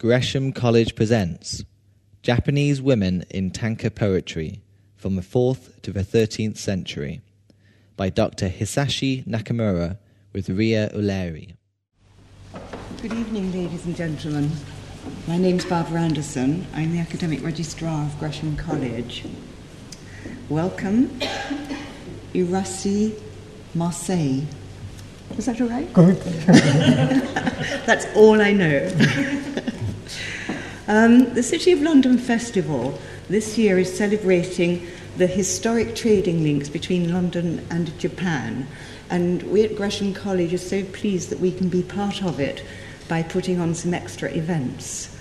Gresham College presents Japanese Women in Tanka Poetry from the 4th to the 13th Century by Dr. Hisashi Nakamura with Ria Uleri. Good evening, ladies and gentlemen. My name's Barbara Anderson. I'm the Academic Registrar of Gresham College. Welcome, Irasi Marseille. Was that all right? Good. That's all I know. um, the City of London Festival this year is celebrating the historic trading links between London and Japan. And we at Gresham College are so pleased that we can be part of it by putting on some extra events.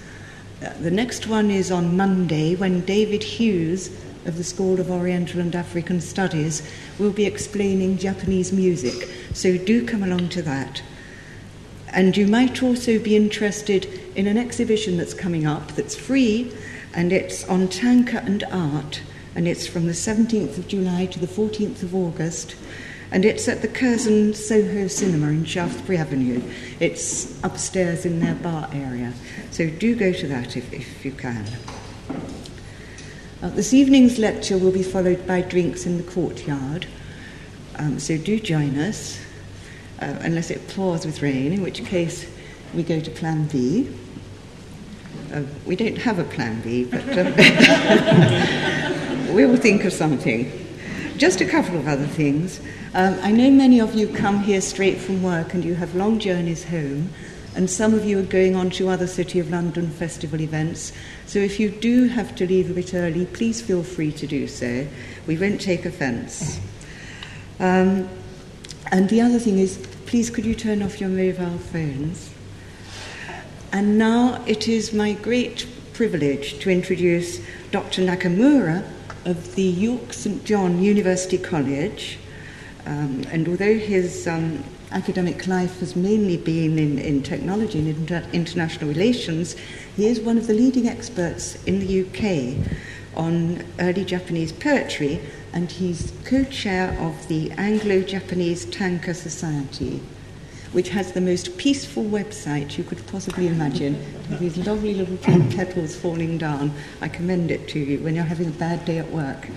Uh, the next one is on Monday when David Hughes of the School of Oriental and African Studies will be explaining Japanese music. So do come along to that. And you might also be interested in an exhibition that's coming up that's free and it's on tanka and art and it's from the 17th of July to the 14th of August and it's at the Curzon Soho Cinema in Shaftesbury Avenue. It's upstairs in their bar area. So do go to that if, if you can. Uh, this evening's lecture will be followed by drinks in the courtyard, um, so do join us, uh, unless it pours with rain, in which case we go to Plan B. Uh, we don't have a Plan B, but um, we will think of something. Just a couple of other things. Um, I know many of you come here straight from work and you have long journeys home and some of you are going on to other City of London festival events. So if you do have to leave a bit early, please feel free to do so. We won't take offence. And the other thing is, please could you turn off your mobile phones? And now it is my great privilege to introduce Dr. Nakamura of the York St John University College. Um, and although his um, academic life has mainly been in, in technology and inter- international relations, he is one of the leading experts in the UK on early Japanese poetry, and he's co chair of the Anglo Japanese Tanka Society, which has the most peaceful website you could possibly imagine, with these lovely little pink petals falling down. I commend it to you when you're having a bad day at work.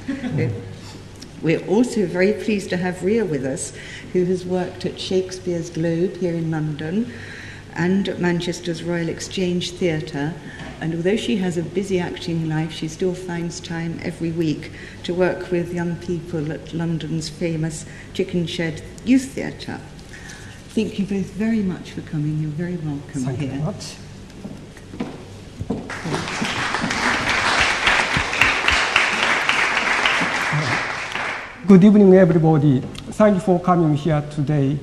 We're also very pleased to have Ria with us, who has worked at Shakespeare's Globe here in London and at Manchester's Royal Exchange Theatre. And although she has a busy acting life, she still finds time every week to work with young people at London's famous Chickenshed Youth Theatre. Thank you both very much for coming. You're very welcome Thank here. you very much. Good evening, everybody. Thank you for coming here today.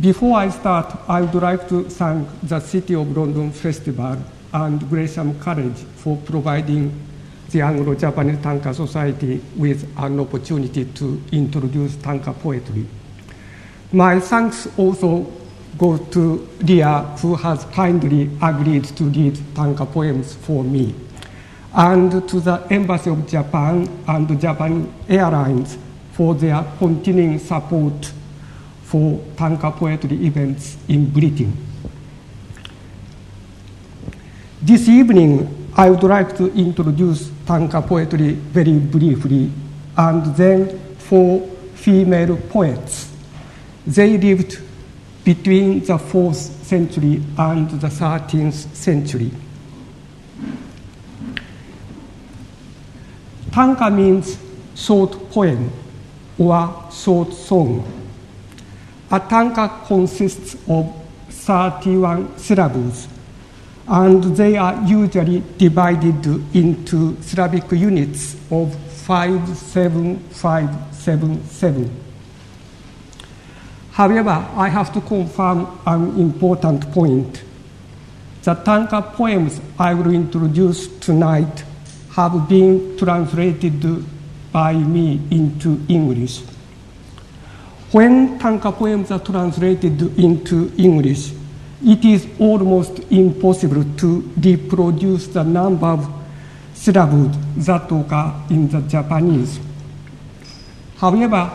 Before I start, I would like to thank the City of London Festival and Gresham College for providing the Anglo-Japanese Tanka Society with an opportunity to introduce Tanka poetry. My thanks also go to Ria, who has kindly agreed to read Tanka poems for me, and to the Embassy of Japan and Japan Airlines for their continuing support for Tanka poetry events in Britain. This evening, I would like to introduce Tanka poetry very briefly, and then four female poets. They lived between the 4th century and the 13th century. Tanka means short poem or short song. A tanka consists of 31 syllables, and they are usually divided into syllabic units of 57577. However, I have to confirm an important point. The tanka poems I will introduce tonight have been translated by me into English. When tanka poems are translated into English, it is almost impossible to reproduce the number of syllables that occur in the Japanese. However,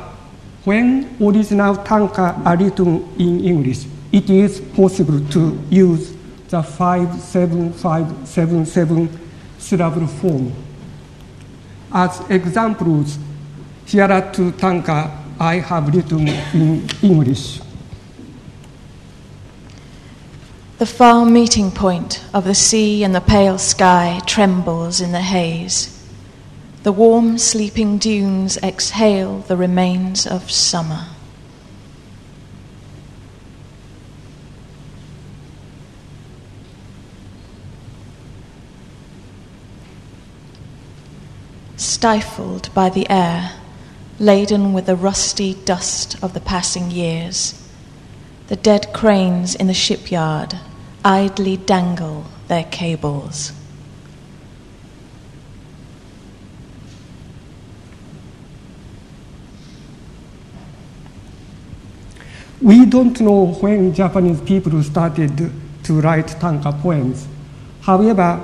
when original tanka are written in English, it is possible to use the 57577 syllable form. As examples, here are two tanka I have written in English. The far meeting point of the sea and the pale sky trembles in the haze. The warm, sleeping dunes exhale the remains of summer. Stifled by the air, laden with the rusty dust of the passing years, the dead cranes in the shipyard idly dangle their cables. We don't know when Japanese people started to write tanka poems. However,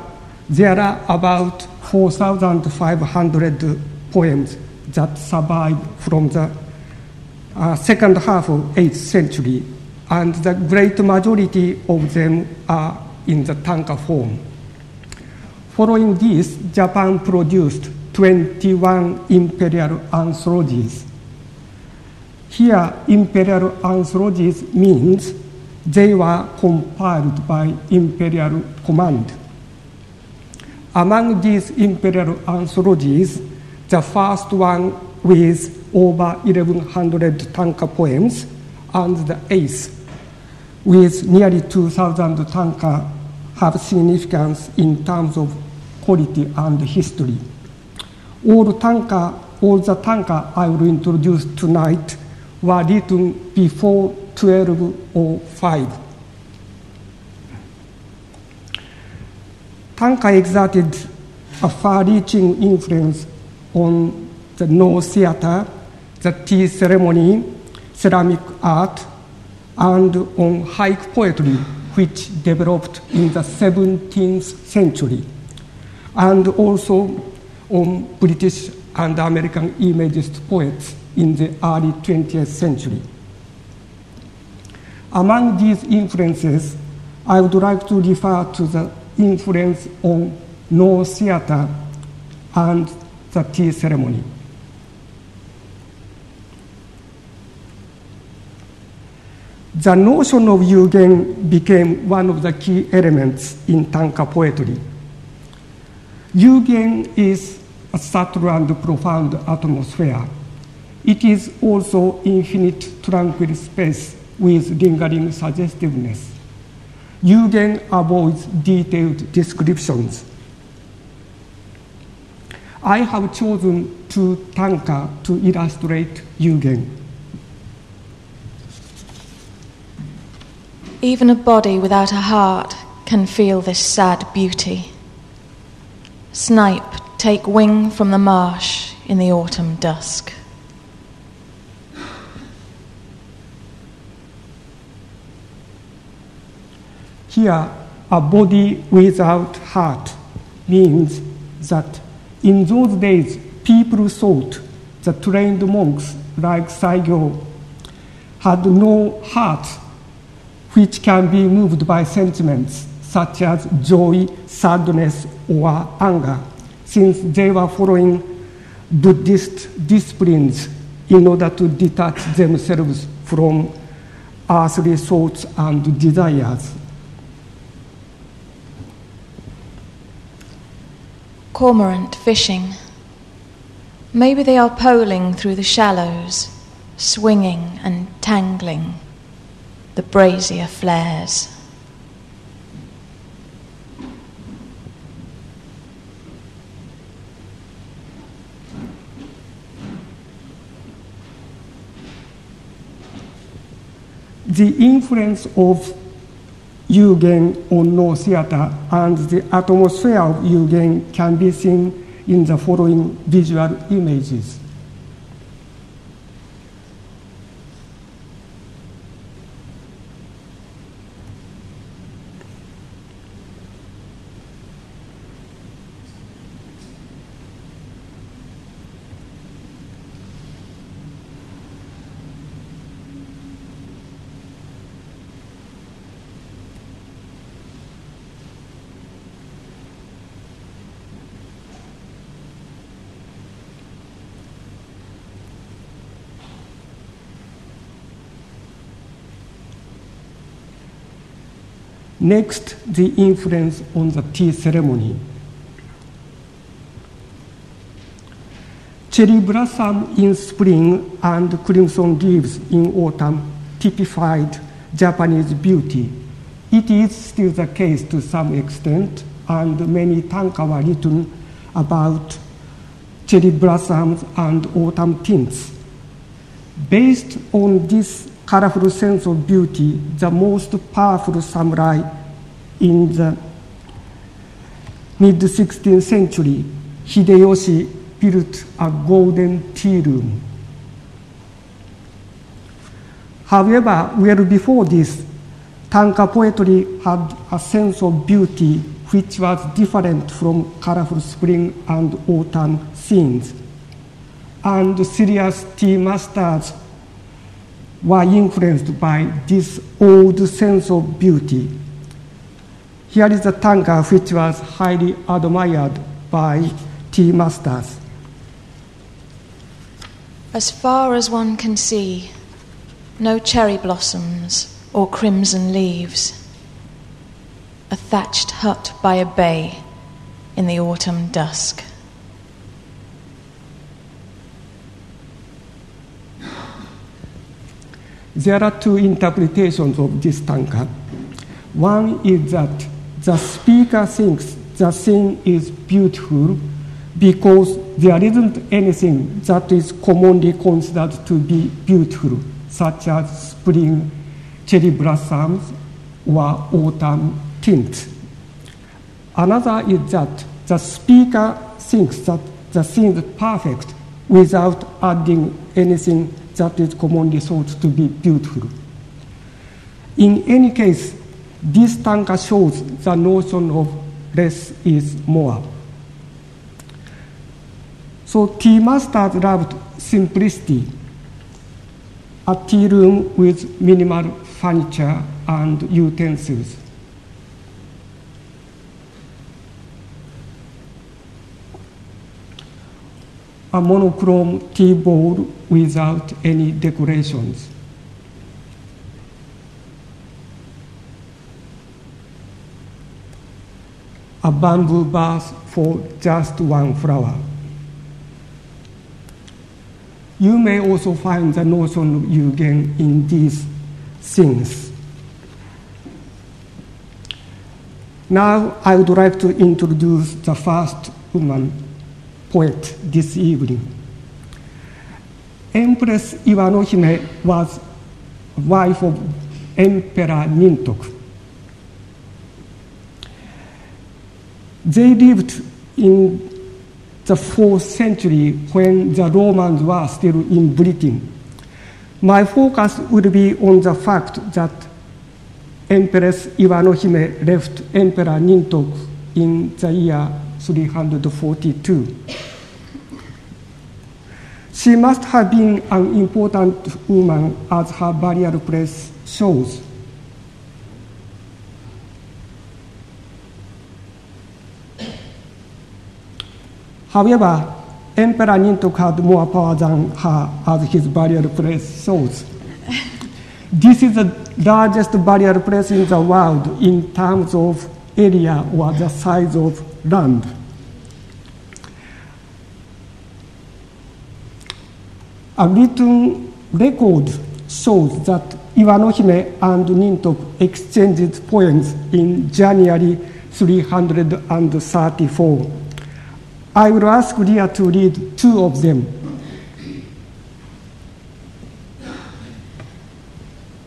there are about 4,500 poems that survive from the uh, second half of 8th century, and the great majority of them are in the tanka form. Following this, Japan produced 21 imperial anthologies. Here, imperial anthologies means they were compiled by imperial command. Among these imperial anthologies, the first one with over 1100 tanka poems, and the eighth with nearly 2000 tanka have significance in terms of quality and history. All tanka, all the tanka I will introduce tonight were written before 1205. Tanka exerted a far-reaching influence on the Noh theater, the tea ceremony, ceramic art, and on haiku poetry, which developed in the 17th century, and also on British and American Imagist poets in the early 20th century. Among these influences, I would like to refer to the influence on Noh theater and the tea ceremony. The notion of yugen became one of the key elements in tanka poetry. Yugen is a subtle and profound atmosphere. It is also infinite tranquil space with lingering suggestiveness. Yugen avoids detailed descriptions. I have chosen two tanka to illustrate Yugen. Even a body without a heart can feel this sad beauty. Snipe, take wing from the marsh in the autumn dusk. Here, a body without heart means that in those days people thought the trained monks like Saigyo had no heart which can be moved by sentiments such as joy, sadness, or anger, since they were following Buddhist disciplines in order to detach themselves from earthly thoughts and desires. Cormorant fishing. Maybe they are poling through the shallows, swinging and tangling. The brazier flares. The influence of Yugen on Noh theater and the atmosphere of Yugen can be seen in the following visual images. Next, the influence on the tea ceremony. Cherry blossom in spring and crimson leaves in autumn typified Japanese beauty. It is still the case to some extent, and many tanka were written about cherry blossoms and autumn tints. Based on this colorful sense of beauty, the most powerful samurai in the mid 16th century, Hideyoshi, built a golden tea room. However, well before this, Tanka poetry had a sense of beauty which was different from colorful spring and autumn scenes. And serious tea masters were influenced by this old sense of beauty. Here is the tanka which was highly admired by tea masters. As far as one can see, no cherry blossoms or crimson leaves. A thatched hut by a bay in the autumn dusk. There are two interpretations of this tanka. One is that the speaker thinks the scene is beautiful because there isn't anything that is commonly considered to be beautiful, such as spring cherry blossoms or autumn tints. Another is that the speaker thinks that the scene is perfect without adding anything that is commonly thought to be beautiful. In any case, this tanka shows the notion of less is more. So tea masters loved simplicity, a tea room with minimal furniture and utensils. A monochrome tea bowl without any decorations. A bamboo vase for just one flower. You may also find the notion of yugen in these things. Now I would like to introduce the first woman poet this evening. Empress Iwanohime was wife of Emperor Nintoku. They lived in the fourth century when the Romans were still in Britain. My focus will be on the fact that Empress Iwanohime left Emperor Nintoku in the year 342. She must have been an important woman as her burial place shows. However, Emperor Nintoku had more power than her as his burial place shows. This is the largest burial place in the world in terms of area or the size of land. A written record shows that Iwanohime and Nintoku exchanged poems in January 334. I will ask Ria to read two of them.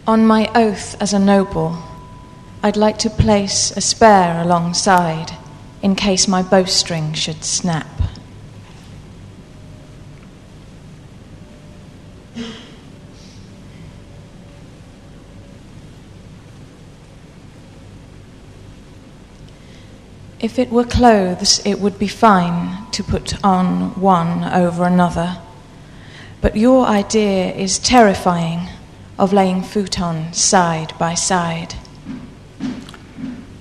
On my oath as a noble, I'd like to place a spare alongside in case my bowstring should snap. If it were clothes, it would be fine to put on one over another. But your idea is terrifying of laying futons side by side.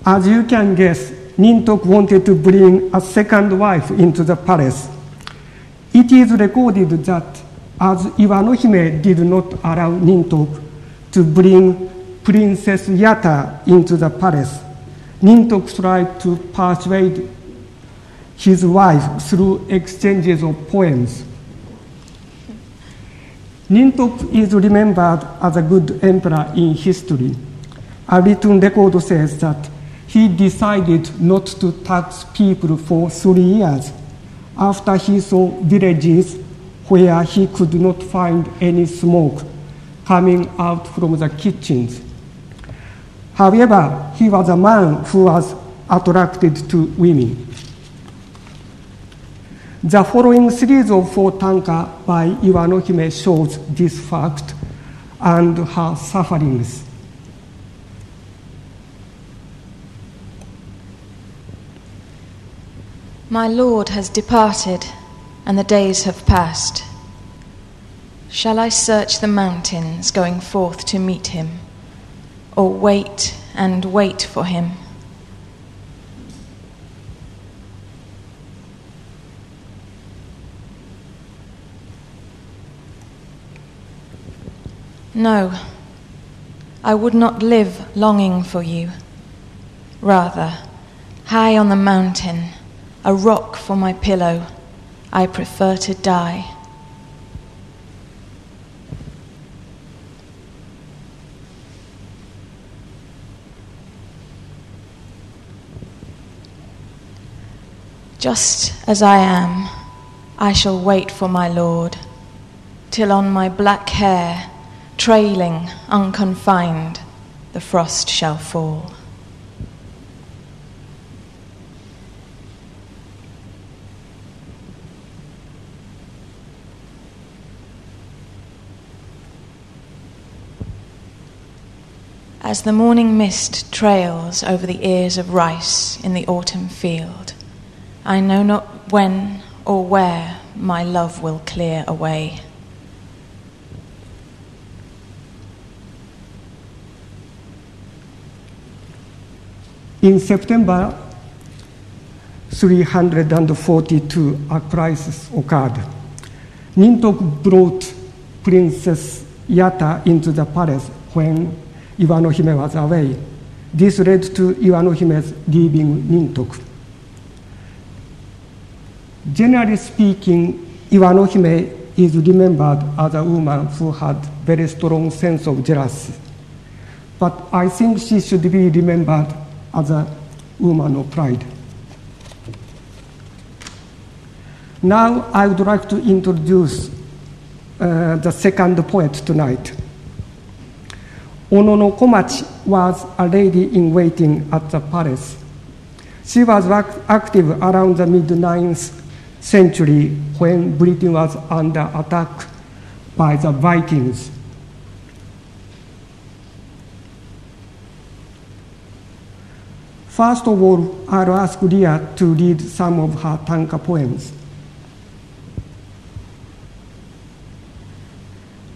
As you can guess, Nintoku wanted to bring a second wife into the palace. It is recorded that as Iwanohime did not allow Nintoku to bring Princess Yata into the palace, Nintoku tried to persuade his wife through exchanges of poems. Nintoku is remembered as a good emperor in history. A written record says that he decided not to tax people for three years after he saw villages where he could not find any smoke coming out from the kitchens. However, he was a man who was attracted to women. The following series of four tanka by Iwanohime shows this fact and her sufferings. My Lord has departed, and the days have passed. Shall I search the mountains going forth to meet him, or wait and wait for him? No, I would not live longing for you. Rather, high on the mountain, a rock for my pillow, I prefer to die. Just as I am, I shall wait for my Lord, till on my black hair, trailing unconfined, the frost shall fall. As the morning mist trails over the ears of rice in the autumn field, I know not when or where my love will clear away. In September 342, a crisis occurred. Nintoku brought Princess Yata into the palace when Iwanohime was away. This led to Iwanohime's leaving Nintoku. Generally speaking, Iwanohime is remembered as a woman who had very strong sense of jealousy. But I think she should be remembered as a woman of pride. Now I would like to introduce uh, the second poet tonight. Ono no Komachi was a lady in waiting at the palace. She was active around the mid 9th century when Britain was under attack by the Vikings. First of all, I'll ask Leah to read some of her tanka poems.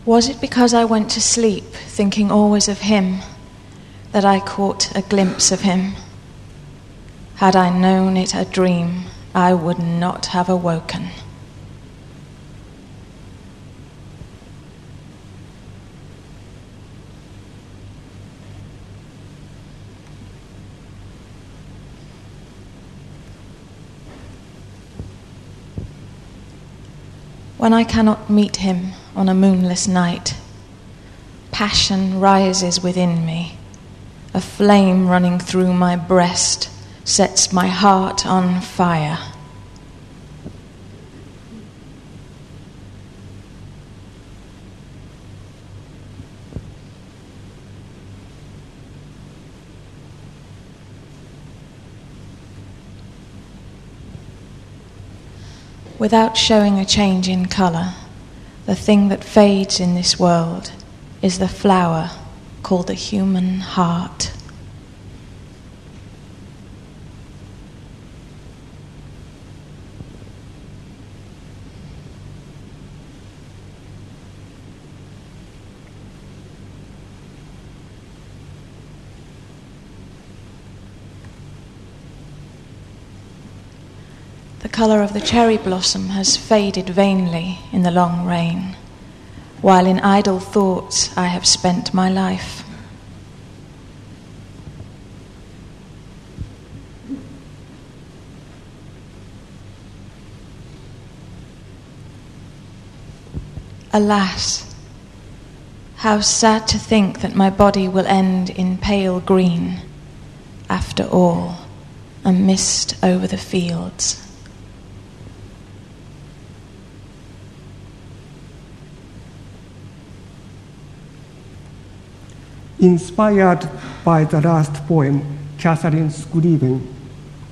Was it because I went to sleep thinking always of him that I caught a glimpse of him? Had I known it a dream, I would not have awoken. When I cannot meet him on a moonless night, passion rises within me. A flame running through my breast sets my heart on fire. Without showing a change in colour, the thing that fades in this world is the flower called the human heart. colour of the cherry blossom has faded vainly in the long rain, while in idle thoughts I have spent my life. Alas, how sad to think that my body will end in pale green, after all, a mist over the fields. Inspired by the last poem, Catherine Scriven,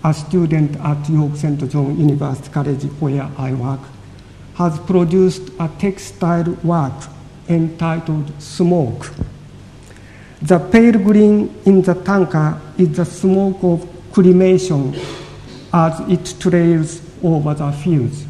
a student at York St. John University College where I work, has produced a textile work entitled Smoke. The pale green in the tanka is the smoke of cremation as it trails over the fields.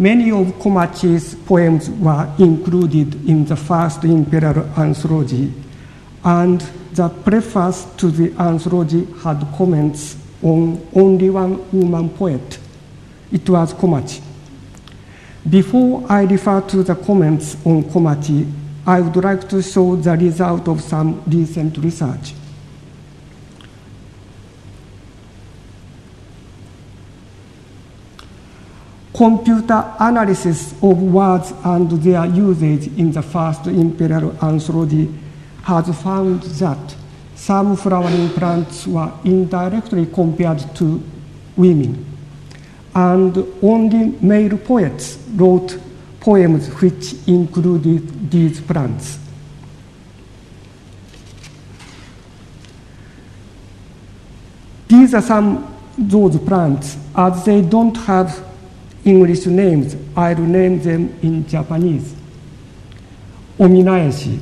Many of Komachi's poems were included in the first imperial anthology, and the preface to the anthology had comments on only one woman poet. It was Komachi. Before I refer to the comments on Komachi, I would like to show the result of some recent research. Computer analysis of words and their usage in the first imperial anthology has found that some flowering plants were indirectly compared to women, and only male poets wrote poems which included these plants. These are some those plants, as they don't have English names, I'll name them in Japanese. Ominaeshi.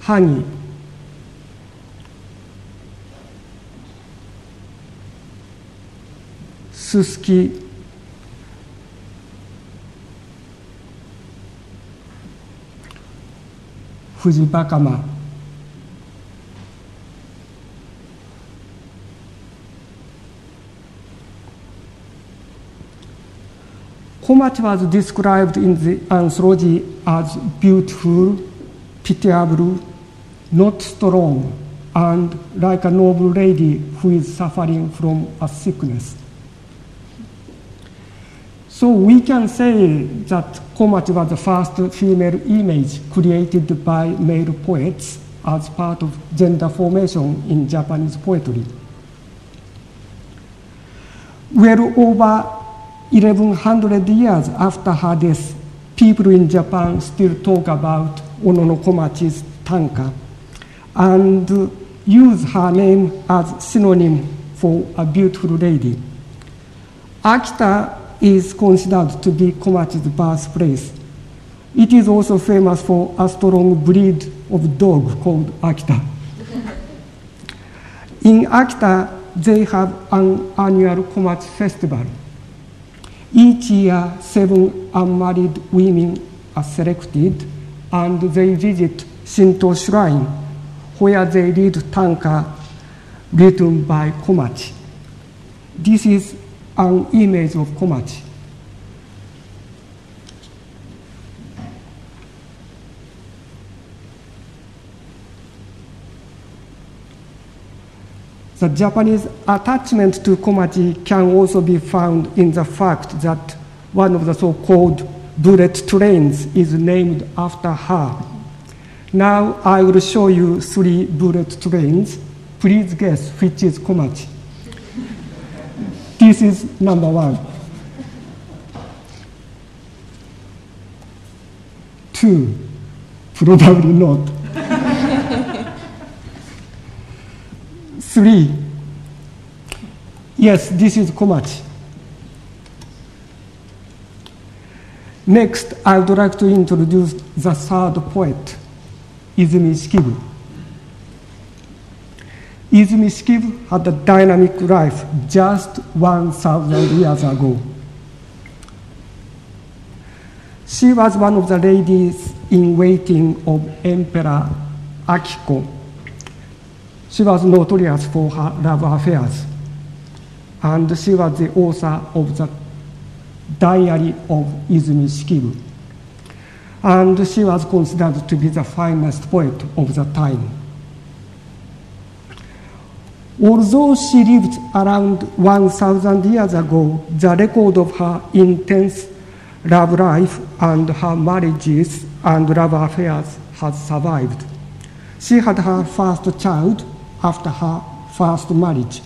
Hagi. Susuki. Fujibakama. Komachi was described in the anthology as beautiful, pitiable, not strong, and like a noble lady who is suffering from a sickness. So we can say that Komachi was the first female image created by male poets as part of gender formation in Japanese poetry. Well over 1100 years after her death, people in Japan still talk about Ono no Komachi's tanka and use her name as synonym for a beautiful lady. Akita is considered to be Komachi's birthplace. It is also famous for a strong breed of dog called Akita. In Akita, they have an annual Komachi festival. Each year, seven unmarried women are selected and they visit Shinto shrine where they read tanka written by Komachi. This is an image of Komachi. The Japanese attachment to Komachi can also be found in the fact that one of the so called bullet trains is named after her. Now I will show you three bullet trains. Please guess which is Komachi. This is number one. Two, probably not. Three. Yes, this is Komachi. Next, I would like to introduce the third poet, Izumi Shikibu. Izumi Shikibu had a dynamic life just 1,000 years ago. She was one of the ladies in waiting of Emperor Akiko. She was notorious for her love affairs, and she was the author of the Diary of Izumi Shikibu. And she was considered to be the finest poet of the time. Although she lived around 1,000 years ago, the record of her intense love life and her marriages and love affairs has survived. She had her first child after her first marriage.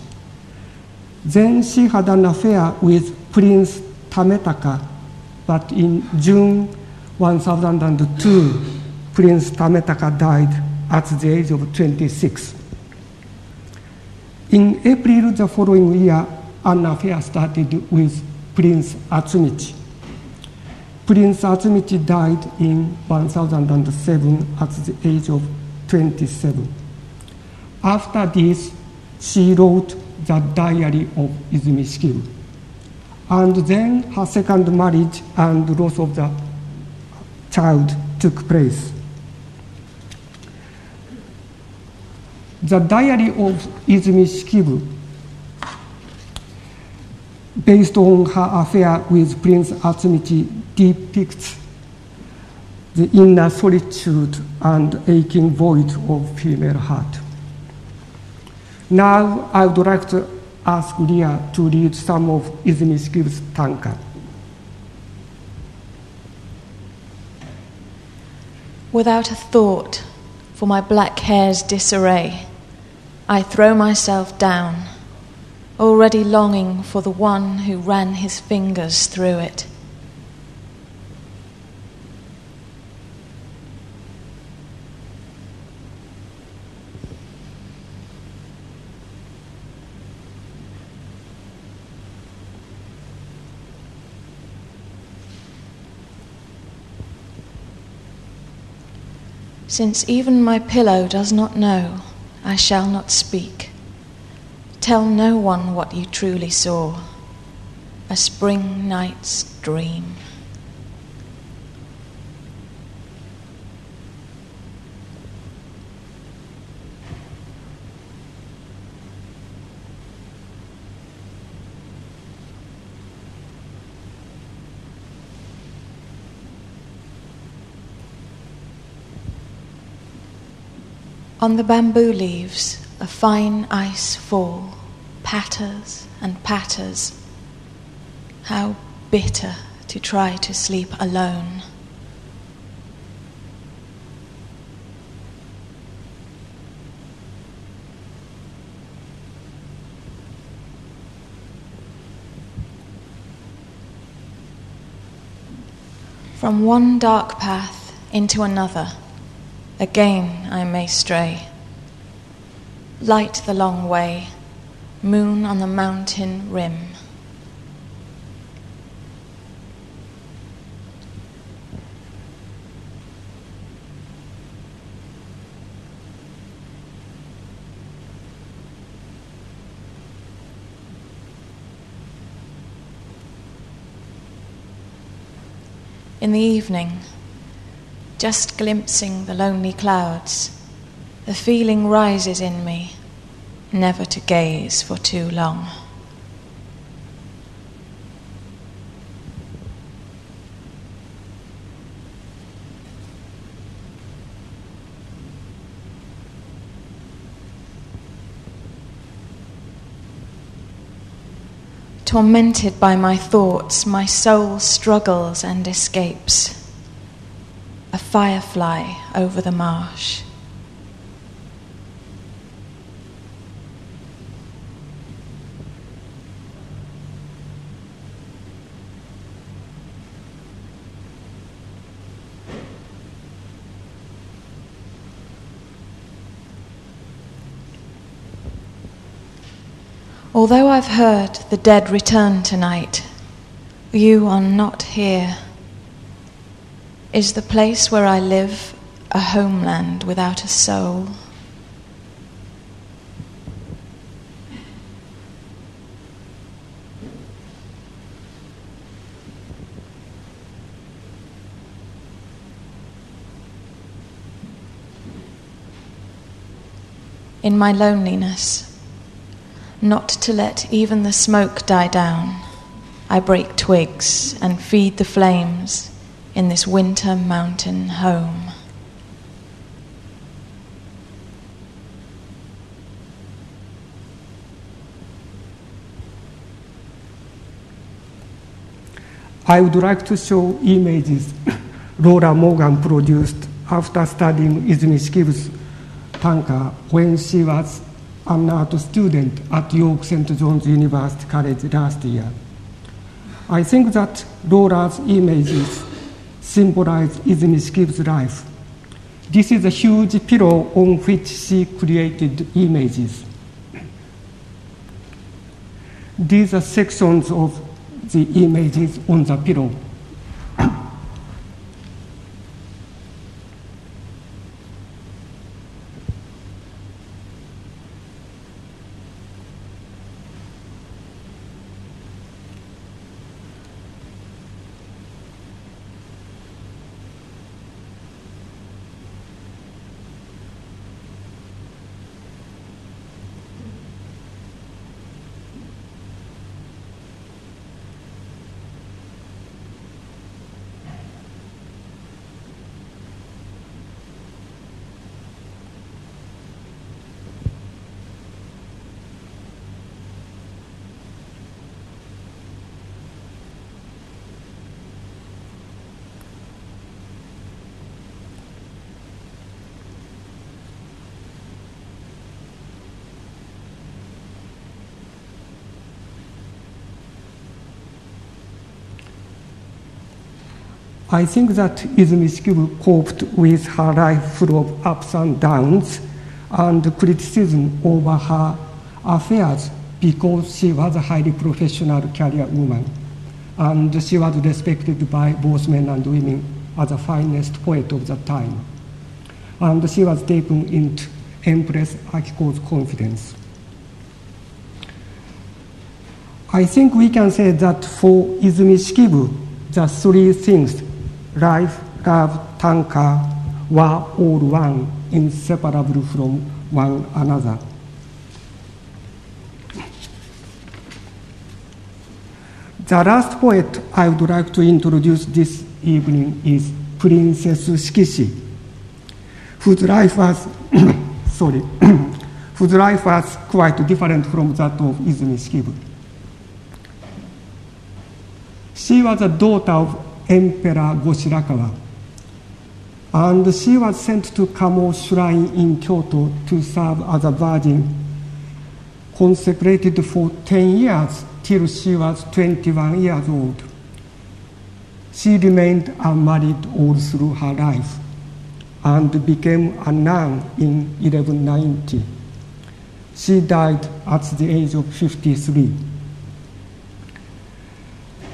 Then she had an affair with Prince Tametaka, but in June 1002, Prince Tametaka died at the age of 26. In April the following year, an affair started with Prince Atsumichi. Prince Atsumichi died in 1007 at the age of 27. After this, she wrote the Diary of Izumi Shikibu. And then her second marriage and loss of the child took place. The Diary of Izumi Shikibu, based on her affair with Prince Atsumichi, depicts the inner solitude and aching void of female heart. Now I would like to ask Leah to read some of Izumi tanka. Without a thought for my black hair's disarray, I throw myself down, already longing for the one who ran his fingers through it. Since even my pillow does not know, I shall not speak. Tell no one what you truly saw a spring night's dream. On the bamboo leaves, a fine ice fall patters and patters. How bitter to try to sleep alone. From one dark path into another, again I may stray. Light the long way, moon on the mountain rim. In the evening, just glimpsing the lonely clouds, the feeling rises in me never to gaze for too long. Tormented by my thoughts, my soul struggles and escapes. A firefly over the marsh. Although I've heard the dead return tonight, you are not here. Is the place where I live a homeland without a soul? In my loneliness, not to let even the smoke die down, I break twigs and feed the flames in this winter mountain home. I would like to show images Laura Morgan produced after studying Izumi tanka when she was an art student at York St. John's University College last year. I think that Laura's images symbolize Izumi Shikibu's life. This is a huge pillow on which she created images. These are sections of the images on the pillow. I think that Izumi Shikibu coped with her life full of ups and downs and criticism over her affairs because she was a highly professional career woman and she was respected by both men and women as the finest poet of the time. And she was taken into Empress Akiko's confidence. I think we can say that for Izumi Shikibu, the three things life, love, tanka were all one, inseparable from one another. The last poet I would like to introduce this evening is Princess Shikishi, whose life was, sorry, whose life was quite different from that of Izumi Shikibu. She was a daughter of Emperor Goshirakawa. And she was sent to Kamo Shrine in Kyoto to serve as a virgin, consecrated for 10 years till she was 21 years old. She remained unmarried all through her life and became a nun in 1190. She died at the age of 53.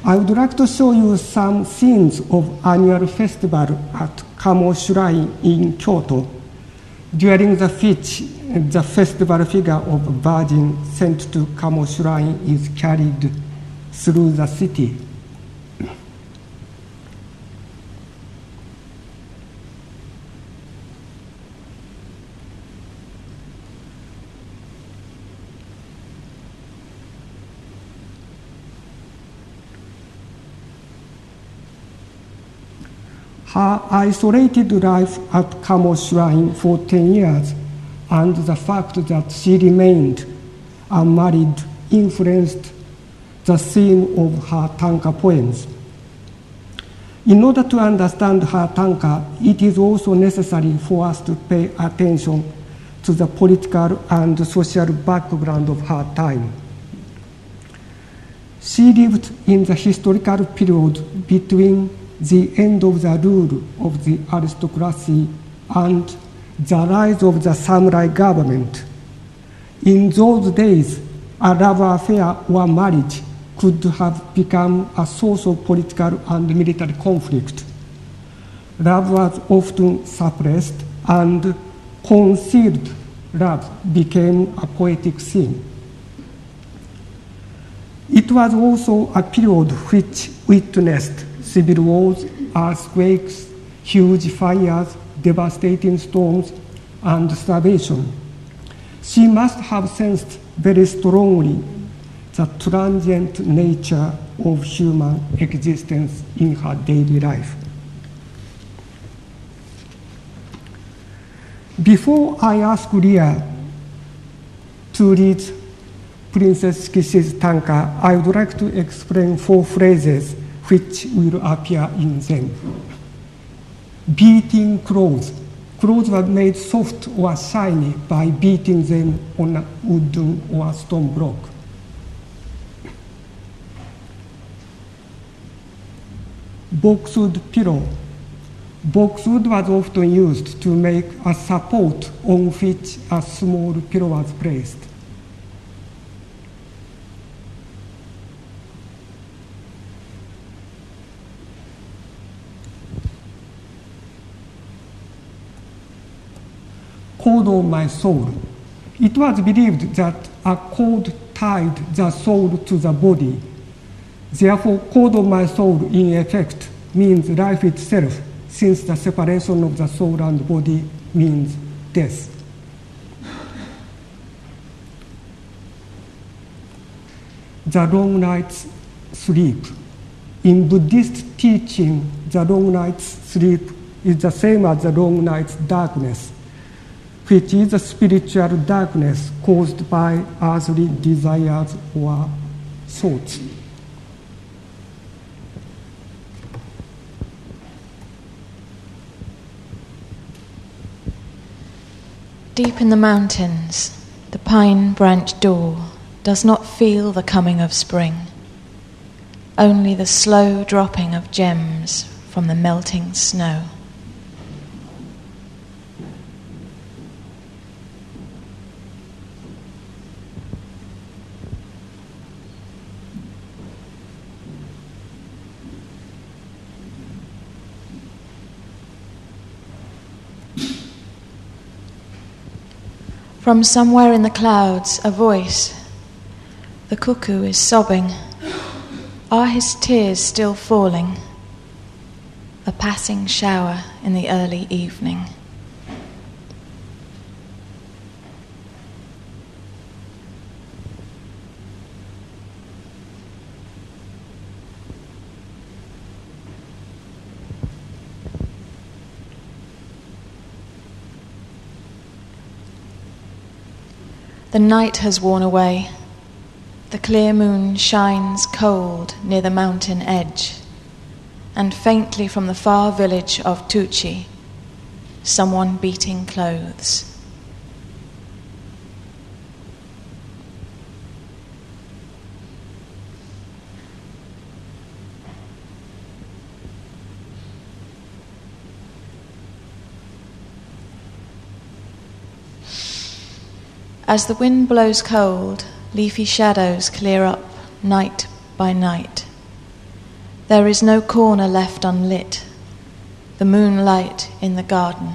I would like to show you some scenes of annual festival at Kamo Shrine in Kyoto. During the which the festival figure of virgin sent to Kamo Shrine is carried through the city. Her isolated life at Kamo Shrine for 10 years and the fact that she remained unmarried influenced the theme of her tanka poems. In order to understand her tanka, it is also necessary for us to pay attention to the political and social background of her time. She lived in the historical period between the end of the rule of the aristocracy and the rise of the samurai government. In those days, a love affair or marriage could have become a source of political and military conflict. Love was often suppressed, and concealed love became a poetic theme. It was also a period which witnessed civil wars, earthquakes, huge fires, devastating storms, and starvation. She must have sensed very strongly the transient nature of human existence in her daily life. Before I ask Leah to read Princess Kishi's tanka, I would like to explain four phrases which will appear in them. Beating clothes. Clothes were made soft or shiny by beating them on a wooden or stone block. Boxwood pillow. Boxwood was often used to make a support on which a small pillow was placed. Cord of my soul. It was believed that a cord tied the soul to the body. Therefore, cord of my soul, in effect, means life itself, since the separation of the soul and body means death. The long night's sleep. In Buddhist teaching, the long night's sleep is the same as the long night's darkness which is a spiritual darkness caused by earthly desires or thoughts. Deep in the mountains, the pine branch door does not feel the coming of spring, only the slow dropping of gems from the melting snow. From somewhere in the clouds, a voice. The cuckoo is sobbing. Are his tears still falling? A passing shower in the early evening. The night has worn away. The clear moon shines cold near the mountain edge, and faintly from the far village of Tochi, someone beating clothes. As the wind blows cold, leafy shadows clear up night by night. There is no corner left unlit, the moonlight in the garden.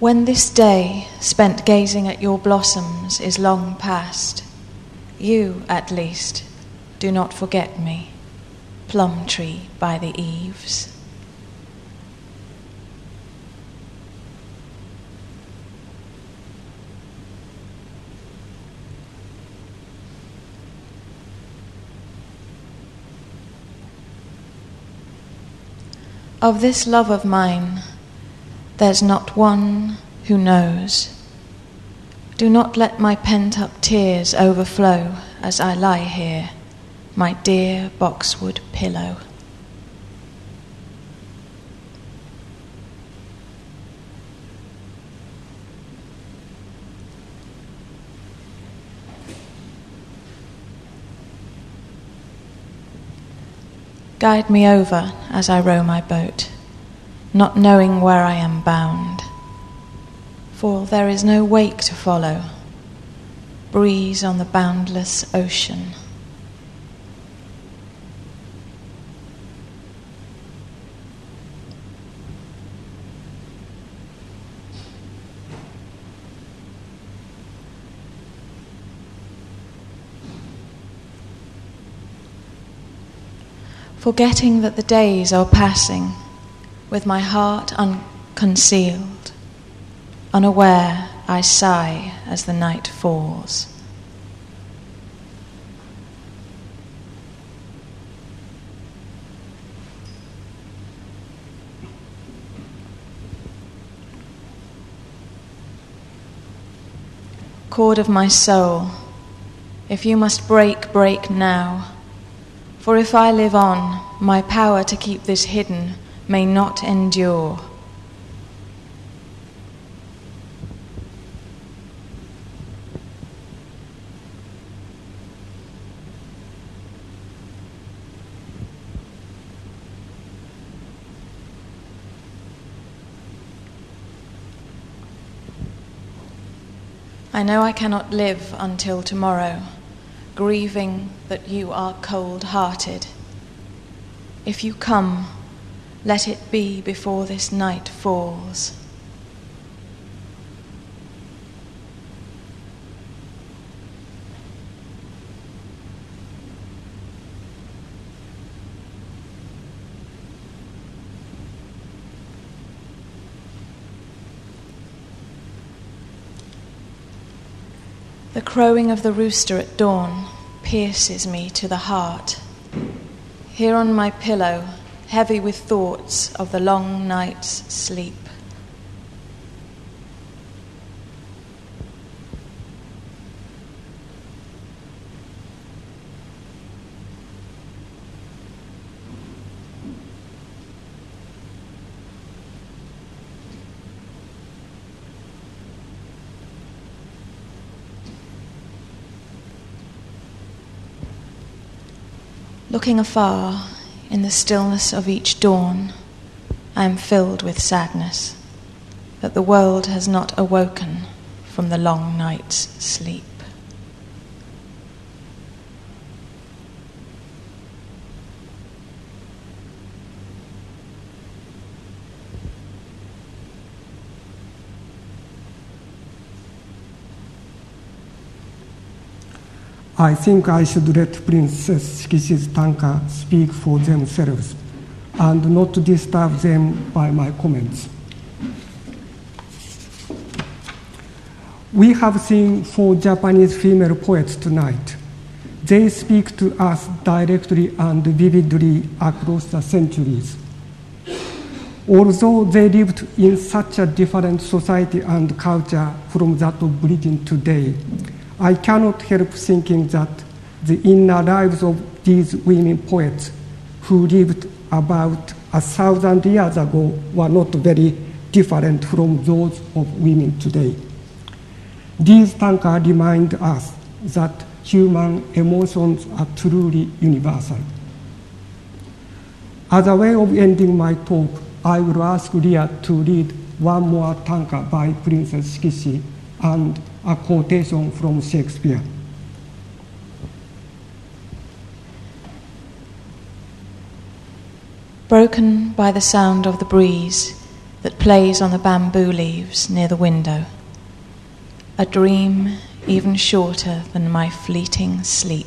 When this day spent gazing at your blossoms is long past, you, at least, do not forget me, plum tree by the eaves. Of this love of mine, there's not one who knows. Do not let my pent up tears overflow as I lie here, my dear boxwood pillow. Guide me over as I row my boat not knowing where I am bound. For there is no wake to follow, breeze on the boundless ocean. forgetting that the days are passing, with my heart unconcealed, unaware I sigh as the night falls. Cord of my soul, if you must break, break now. For if I live on, my power to keep this hidden may not endure. I know I cannot live until tomorrow grieving that you are cold hearted. If you come, let it be before this night falls. The crowing of the rooster at dawn pierces me to the heart. Here on my pillow, heavy with thoughts of the long night's sleep. Looking afar in the stillness of each dawn, I am filled with sadness that the world has not awoken from the long night's sleep. I think I should let Princess Shikishi's tanka speak for themselves and not disturb them by my comments. We have seen four Japanese female poets tonight. They speak to us directly and vividly across the centuries. Although they lived in such a different society and culture from that of Britain today, I cannot help thinking that the inner lives of these women poets who lived about a thousand years ago were not very different from those of women today. These tanka remind us that human emotions are truly universal. As a way of ending my talk, I will ask Ria to read one more tanka by Princess Shikishi and a quotation from Shakespeare. Broken by the sound of the breeze that plays on the bamboo leaves near the window, a dream even shorter than my fleeting sleep.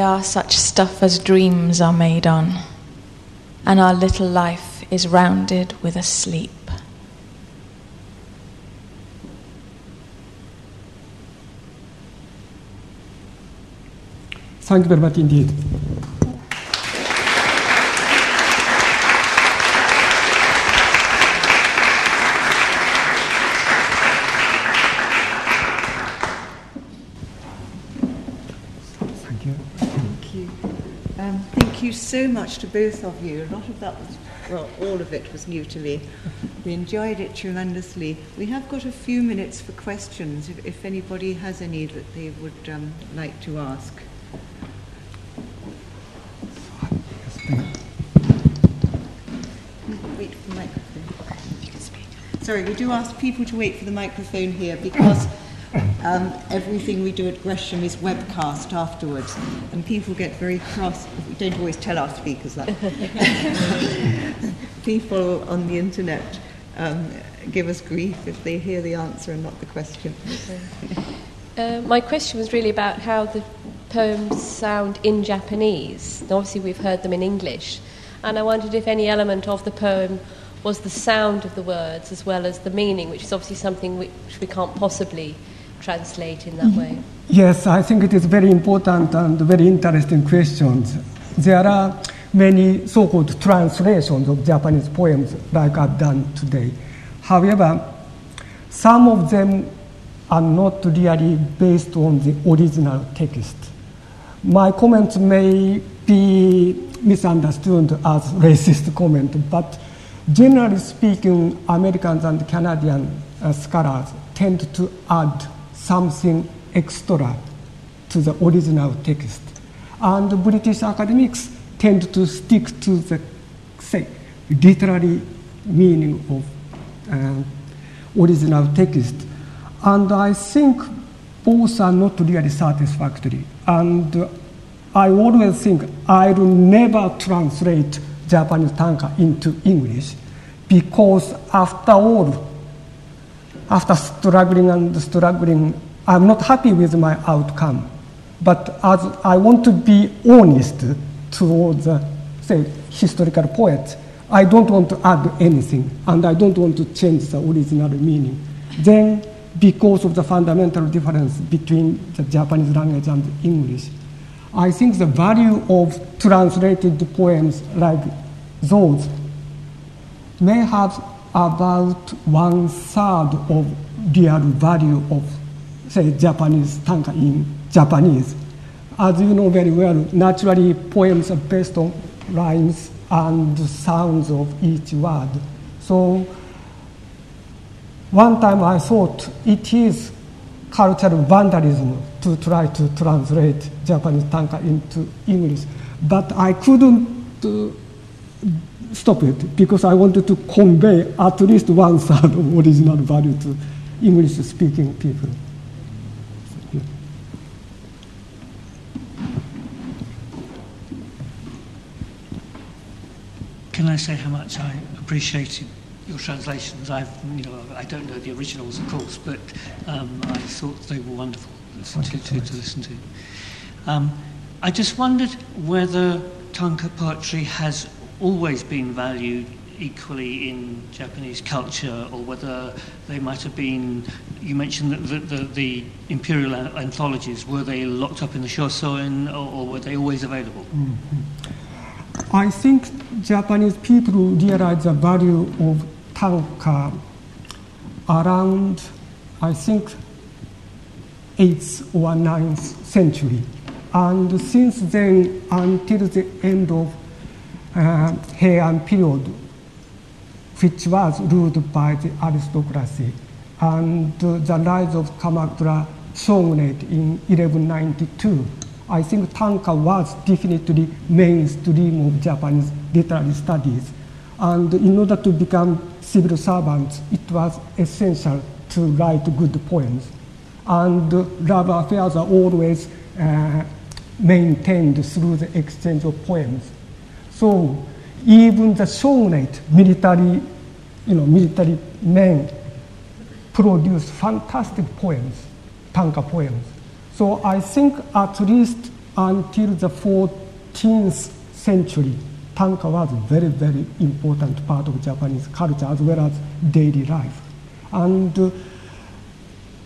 We are such stuff as dreams are made on, and our little life is rounded with a sleep. Thank you very much indeed. so much to both of you. A lot of that was, well, all of it was new to me. We enjoyed it tremendously. We have got a few minutes for questions if, if anybody has any that they would um, like to ask. Wait for the microphone. Sorry, we do ask people to wait for the microphone here because um, everything we do at Gresham is webcast afterwards, and people get very cross. We don't always tell our speakers that. people on the internet um, give us grief if they hear the answer and not the question. Uh, my question was really about how the poems sound in Japanese. Obviously, we've heard them in English, and I wondered if any element of the poem was the sound of the words as well as the meaning, which is obviously something which we can't possibly translate in that way. Yes, I think it is very important and very interesting questions. There are many so-called translations of Japanese poems like I've done today. However, some of them are not really based on the original text. My comments may be misunderstood as racist comment, but generally speaking, Americans and Canadian uh, scholars tend to add something extra to the original text. And British academics tend to stick to the, say, literary meaning of uh, original text. And I think both are not really satisfactory. And I always think I will never translate Japanese tanka into English because, after all, after struggling and struggling, I'm not happy with my outcome. But as I want to be honest towards, uh, say, historical poets, I don't want to add anything, and I don't want to change the original meaning. Then, because of the fundamental difference between the Japanese language and English, I think the value of translated poems like those may have about one third of real value of, say, Japanese tanka in Japanese. As you know very well, naturally poems are based on rhymes and sounds of each word. So one time I thought it is cultural vandalism to try to translate Japanese tanka into English, but I couldn't uh, stop it because I wanted to convey at least one third of original value to English speaking people. Can I say how much I appreciated your translations? I've, you know, I don't know the originals, of course, but um, I thought they were wonderful to, to, to, listen to. Um, I just wondered whether tanka poetry has always been valued equally in Japanese culture, or whether they might have been. You mentioned that the, the, the imperial anthologies were they locked up in the shosoin, or, or were they always available? Mm-hmm. I think Japanese people realize the value of tanka around, I think, 8th or 9th century. And since then, until the end of uh, Heian period, which was ruled by the aristocracy, and uh, the rise of Kamakura shogunate in 1192. I think tanka was definitely mainstream of Japanese literary studies. And in order to become civil servants, it was essential to write good poems. And love affairs are always uh, maintained through the exchange of poems. So even the shogunate, military, you know, military men produced fantastic poems, tanka poems. So I think at least until the 14th century, tanka was a very, very important part of Japanese culture as well as daily life. And uh,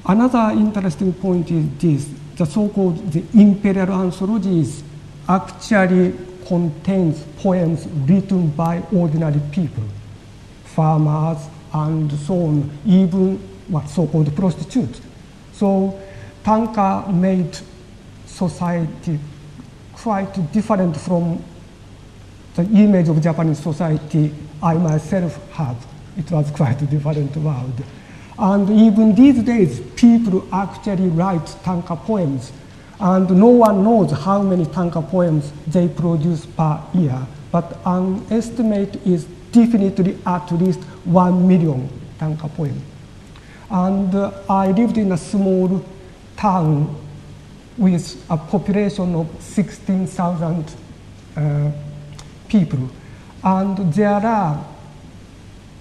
another interesting point is this, the so-called the imperial anthologies actually contains poems written by ordinary people, farmers and so on, even what so-called prostitutes. So tanka made society quite different from the image of Japanese society I myself have. It was quite a different world. And even these days, people actually write tanka poems. And no one knows how many tanka poems they produce per year. But an estimate is definitely at least one million tanka poems. And uh, I lived in a small town with a population of 16,000 uh, people. And there are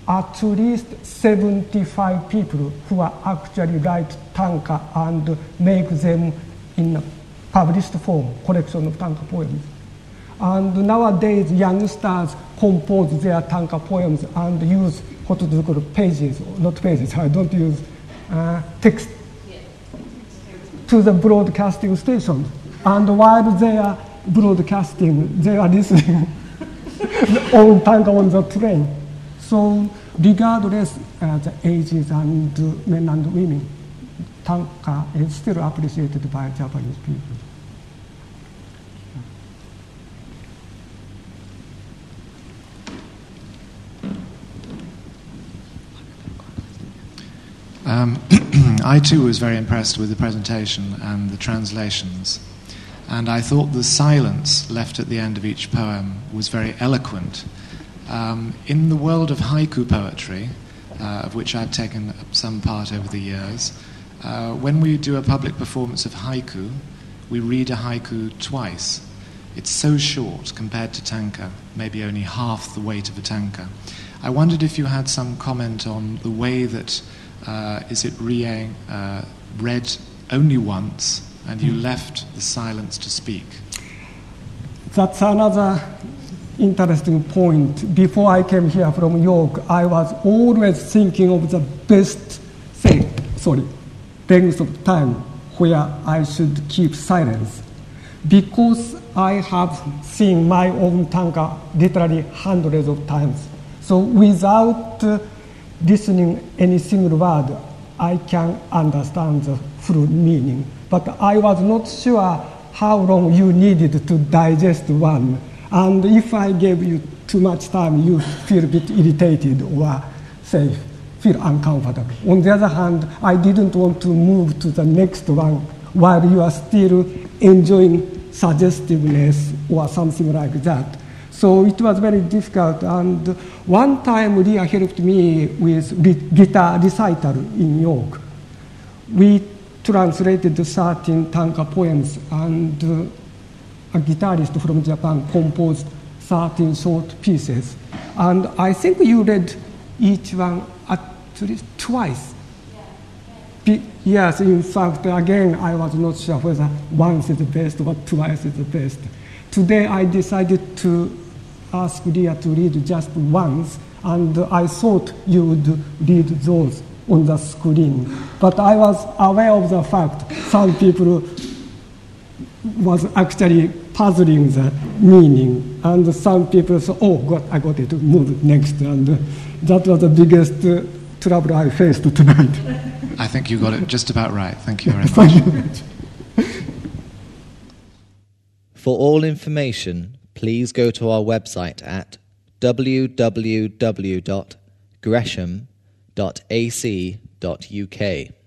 at least 75 people who are actually write tanka and make them in a published form, collection of tanka poems. And nowadays, youngsters compose their tanka poems and use what is called pages, not pages, I don't use uh, text to the broadcasting stations. And while they are broadcasting, they are listening on tanka on the train. So regardless uh, the ages and men and women, tanka is still appreciated by Japanese people. Um, I too was very impressed with the presentation and the translations. And I thought the silence left at the end of each poem was very eloquent. Um, in the world of haiku poetry, uh, of which I've taken some part over the years, uh, when we do a public performance of haiku, we read a haiku twice. It's so short compared to tanka, maybe only half the weight of a tanka. I wondered if you had some comment on the way that uh, is it re- uh, read only once and you left the silence to speak? That's another interesting point. Before I came here from York, I was always thinking of the best thing, sorry, length of time where I should keep silence. Because I have seen my own tanka literally hundreds of times. So without uh, listening any single word, I can understand the full meaning. But I was not sure how long you needed to digest one. And if I gave you too much time, you feel a bit irritated or say, feel uncomfortable. On the other hand, I didn't want to move to the next one while you are still enjoying suggestiveness or something like that. So it was very difficult. And one time, Leah helped me with guitar recital in York. We translated 13 tanka poems, and a guitarist from Japan composed 13 short pieces. And I think you read each one at least twice. Be- yes, in fact, again, I was not sure whether once is the best or twice is the best. Today, I decided to ask Leah to read just once, and I thought you would read those on the screen. But I was aware of the fact some people was actually puzzling the meaning, and some people said, "Oh, God, I got it. Move next." And that was the biggest trouble I faced tonight. I think you got it just about right. Thank you very much. Thank you very much. For all information, please go to our website at www.gresham.ac.uk.